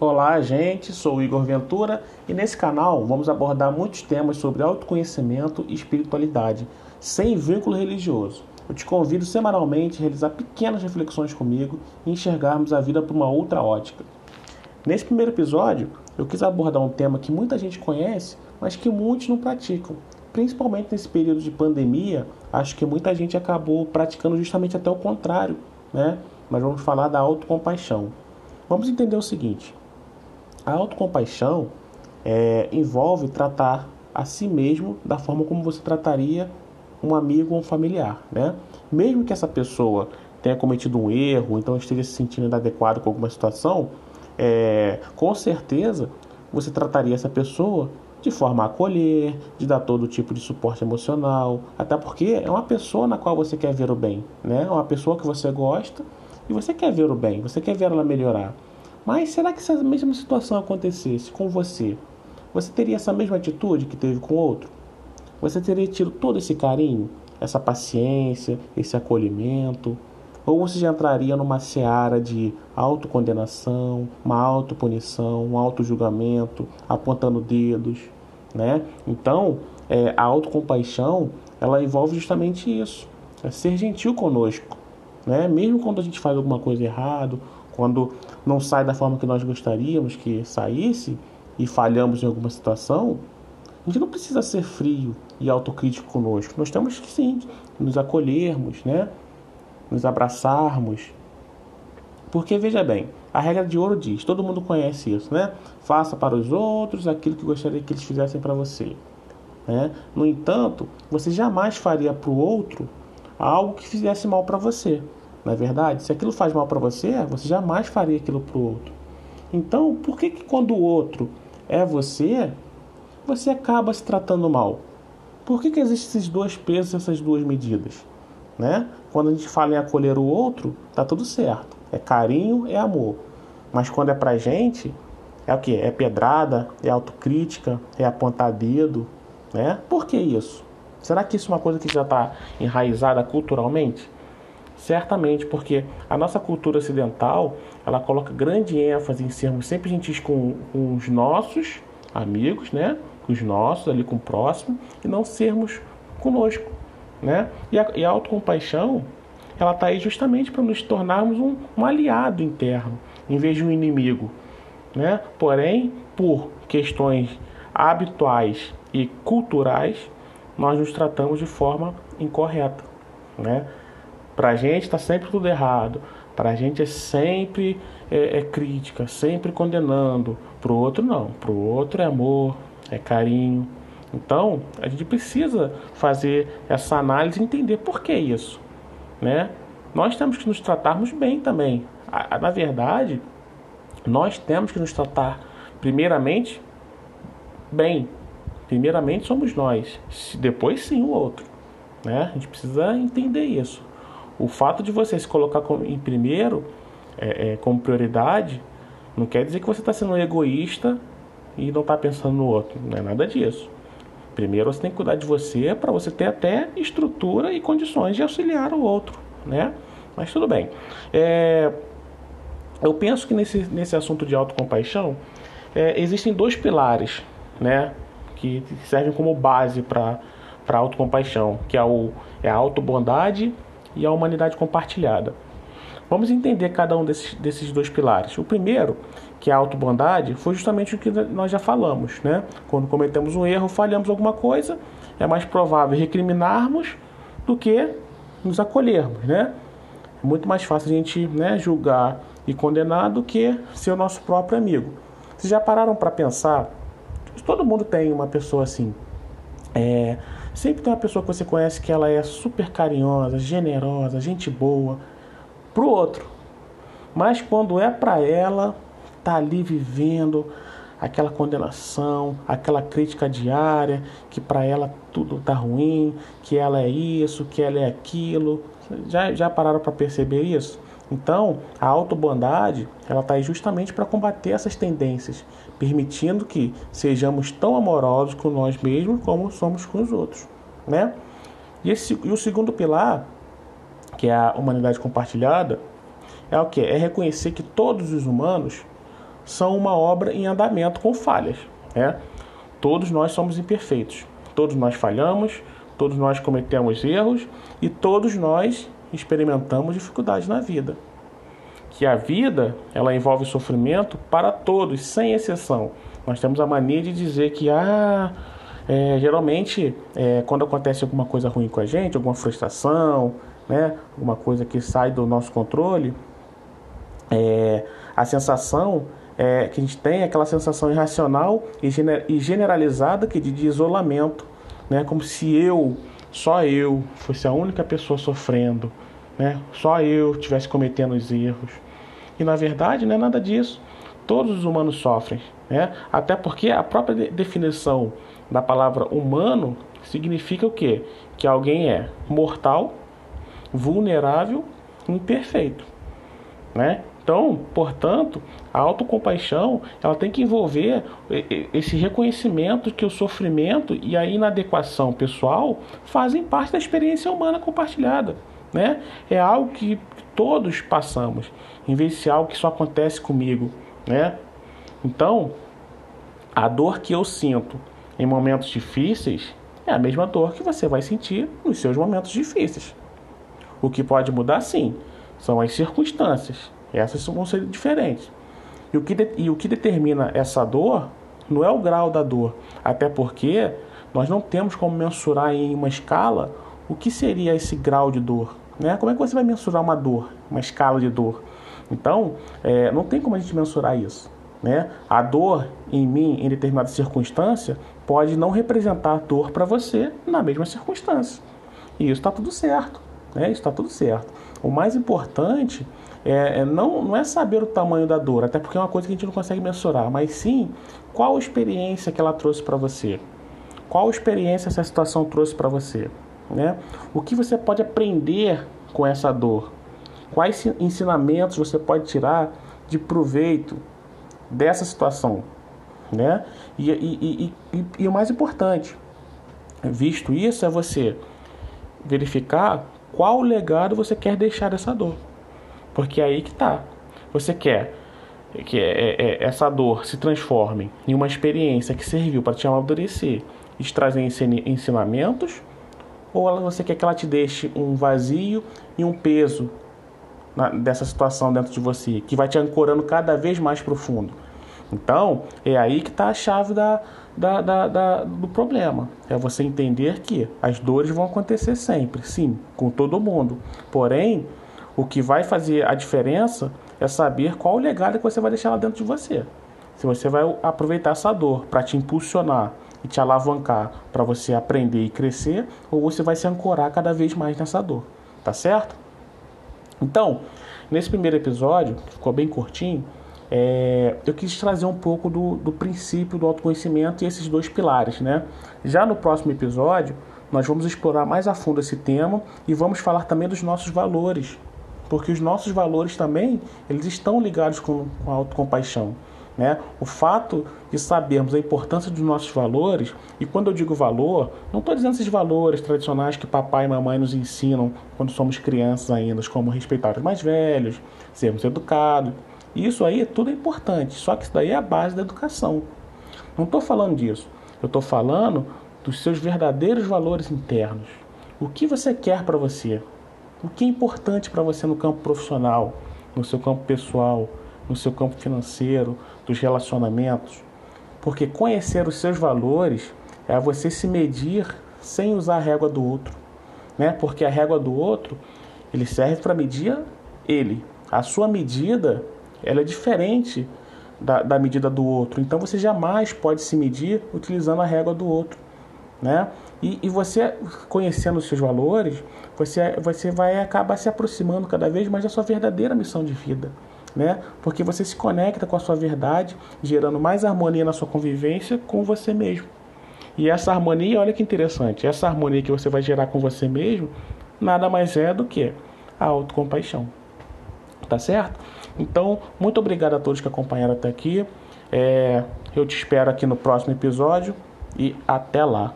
Olá, gente. Sou o Igor Ventura e nesse canal vamos abordar muitos temas sobre autoconhecimento e espiritualidade, sem vínculo religioso. Eu te convido semanalmente a realizar pequenas reflexões comigo e enxergarmos a vida por uma outra ótica. Nesse primeiro episódio, eu quis abordar um tema que muita gente conhece, mas que muitos não praticam. Principalmente nesse período de pandemia, acho que muita gente acabou praticando justamente até o contrário, né? Mas vamos falar da autocompaixão. Vamos entender o seguinte: a autocompaixão é, envolve tratar a si mesmo da forma como você trataria um amigo ou um familiar, né? Mesmo que essa pessoa tenha cometido um erro, então esteja se sentindo inadequado com alguma situação, é, com certeza você trataria essa pessoa de forma a acolher, de dar todo tipo de suporte emocional, até porque é uma pessoa na qual você quer ver o bem, né? É uma pessoa que você gosta e você quer ver o bem, você quer ver ela melhorar. Mas será que se a mesma situação acontecesse com você, você teria essa mesma atitude que teve com outro? Você teria tido todo esse carinho, essa paciência, esse acolhimento? Ou você já entraria numa seara de autocondenação, uma autopunição, um autojulgamento, apontando dedos, né? Então, é, a autocompaixão, ela envolve justamente isso, é ser gentil conosco, né? Mesmo quando a gente faz alguma coisa errado, quando não sai da forma que nós gostaríamos que saísse e falhamos em alguma situação, a gente não precisa ser frio e autocrítico conosco. Nós temos que sim nos acolhermos, né? Nos abraçarmos. Porque veja bem, a regra de ouro diz, todo mundo conhece isso, né? Faça para os outros aquilo que gostaria que eles fizessem para você. Né? No entanto, você jamais faria para o outro algo que fizesse mal para você. Não é verdade? Se aquilo faz mal para você, você jamais faria aquilo para o outro. Então, por que, que quando o outro é você, você acaba se tratando mal? Por que, que existem esses dois pesos, essas duas medidas? Né? Quando a gente fala em acolher o outro, tá tudo certo. É carinho, é amor. Mas quando é pra gente, é o que? É pedrada, é autocrítica, é apontar dedo, né? Por que isso? Será que isso é uma coisa que já está enraizada culturalmente? Certamente, porque a nossa cultura ocidental ela coloca grande ênfase em sermos sempre gentis com, com os nossos amigos, né? Com os nossos, ali com o próximo, e não sermos conosco, né? E a, e a autocompaixão ela está aí justamente para nos tornarmos um, um aliado interno, em vez de um inimigo, né? Porém, por questões habituais e culturais, nós nos tratamos de forma incorreta, né? Para a gente está sempre tudo errado. Para a gente é sempre é, é crítica, sempre condenando. Para o outro não. Para o outro é amor, é carinho. Então a gente precisa fazer essa análise e entender por que isso, né? Nós temos que nos tratarmos bem também. Na verdade, nós temos que nos tratar primeiramente bem. Primeiramente somos nós, depois sim o outro. Né? A gente precisa entender isso. O fato de você se colocar em primeiro, é, é, como prioridade, não quer dizer que você está sendo egoísta e não está pensando no outro. Não é nada disso. Primeiro você tem que cuidar de você para você ter até estrutura e condições de auxiliar o outro, né? Mas tudo bem. É, eu penso que nesse, nesse assunto de autocompaixão é, existem dois pilares, né? Que servem como base para para autocompaixão, que é, o, é a autobondade e a humanidade compartilhada. Vamos entender cada um desses, desses dois pilares. O primeiro, que é a autobondade, foi justamente o que nós já falamos, né? Quando cometemos um erro, falhamos alguma coisa, é mais provável recriminarmos do que nos acolhermos, né? É muito mais fácil a gente né, julgar e condenar do que ser o nosso próprio amigo. Vocês já pararam para pensar? Todo mundo tem uma pessoa assim. É, Sempre tem uma pessoa que você conhece que ela é super carinhosa, generosa, gente boa pro outro. Mas quando é para ela, tá ali vivendo aquela condenação, aquela crítica diária, que para ela tudo tá ruim, que ela é isso, que ela é aquilo. Já, já pararam para perceber isso? Então, a autobondade, ela está aí justamente para combater essas tendências, permitindo que sejamos tão amorosos com nós mesmos como somos com os outros, né? E, esse, e o segundo pilar, que é a humanidade compartilhada, é o que? É reconhecer que todos os humanos são uma obra em andamento com falhas. Né? Todos nós somos imperfeitos, todos nós falhamos, todos nós cometemos erros e todos nós experimentamos dificuldades na vida. Que a vida ela envolve sofrimento para todos, sem exceção. Nós temos a mania de dizer que ah, é, geralmente é, quando acontece alguma coisa ruim com a gente, alguma frustração, né, alguma coisa que sai do nosso controle, é, a sensação é, que a gente tem é aquela sensação irracional e generalizada que de, de isolamento, né? Como se eu, só eu, fosse a única pessoa sofrendo, né? Só eu estivesse cometendo os erros. E na verdade não é nada disso. Todos os humanos sofrem, né? Até porque a própria definição da palavra humano significa o quê? Que alguém é mortal, vulnerável, imperfeito, né? Então, portanto, a autocompaixão ela tem que envolver esse reconhecimento que o sofrimento e a inadequação pessoal fazem parte da experiência humana compartilhada. Né? É algo que todos passamos, em vez de ser algo que só acontece comigo. Né? Então, a dor que eu sinto em momentos difíceis é a mesma dor que você vai sentir nos seus momentos difíceis. O que pode mudar, sim, são as circunstâncias essas vão ser diferentes. E o que, de, e o que determina essa dor não é o grau da dor, até porque nós não temos como mensurar em uma escala o que seria esse grau de dor. Né? Como é que você vai mensurar uma dor, uma escala de dor? Então, é, não tem como a gente mensurar isso. Né? A dor em mim, em determinada circunstância, pode não representar dor para você na mesma circunstância. E isso está tudo certo. Né? Isso está tudo certo. O mais importante é, é, não, não é saber o tamanho da dor, até porque é uma coisa que a gente não consegue mensurar, mas sim qual experiência que ela trouxe para você. Qual experiência essa situação trouxe para você. Né? O que você pode aprender com essa dor? Quais ensinamentos você pode tirar de proveito dessa situação? Né? E, e, e, e, o mais importante, visto isso, é você verificar qual legado você quer deixar dessa dor. Porque é aí que tá. Você quer que é, é, é, essa dor se transforme em uma experiência que serviu para te amadurecer e te trazer ensinamentos, ou você quer que ela te deixe um vazio e um peso dessa situação dentro de você, que vai te ancorando cada vez mais profundo. Então, é aí que está a chave da, da, da, da, do problema. É você entender que as dores vão acontecer sempre, sim, com todo mundo. Porém, o que vai fazer a diferença é saber qual o legado que você vai deixar lá dentro de você. Se você vai aproveitar essa dor para te impulsionar e te alavancar para você aprender e crescer, ou você vai se ancorar cada vez mais nessa dor. Tá certo? Então, nesse primeiro episódio, que ficou bem curtinho, é, eu quis trazer um pouco do, do princípio do autoconhecimento e esses dois pilares, né? Já no próximo episódio, nós vamos explorar mais a fundo esse tema e vamos falar também dos nossos valores, porque os nossos valores também eles estão ligados com, com a autocompaixão. Né? O fato de sabermos a importância dos nossos valores, e quando eu digo valor, não estou dizendo esses valores tradicionais que papai e mamãe nos ensinam quando somos crianças ainda, como respeitar os mais velhos, sermos educados. Isso aí tudo é importante, só que isso daí é a base da educação. Não estou falando disso. Eu estou falando dos seus verdadeiros valores internos. O que você quer para você? O que é importante para você no campo profissional, no seu campo pessoal, no seu campo financeiro, dos relacionamentos? Porque conhecer os seus valores é você se medir sem usar a régua do outro, né? Porque a régua do outro ele serve para medir ele. A sua medida ela é diferente da, da medida do outro. Então você jamais pode se medir utilizando a régua do outro, né? E, e você conhecendo os seus valores, você, você vai acabar se aproximando cada vez mais da sua verdadeira missão de vida. Né? Porque você se conecta com a sua verdade, gerando mais harmonia na sua convivência com você mesmo. E essa harmonia, olha que interessante, essa harmonia que você vai gerar com você mesmo, nada mais é do que a autocompaixão. Tá certo? Então, muito obrigado a todos que acompanharam até aqui. É, eu te espero aqui no próximo episódio e até lá.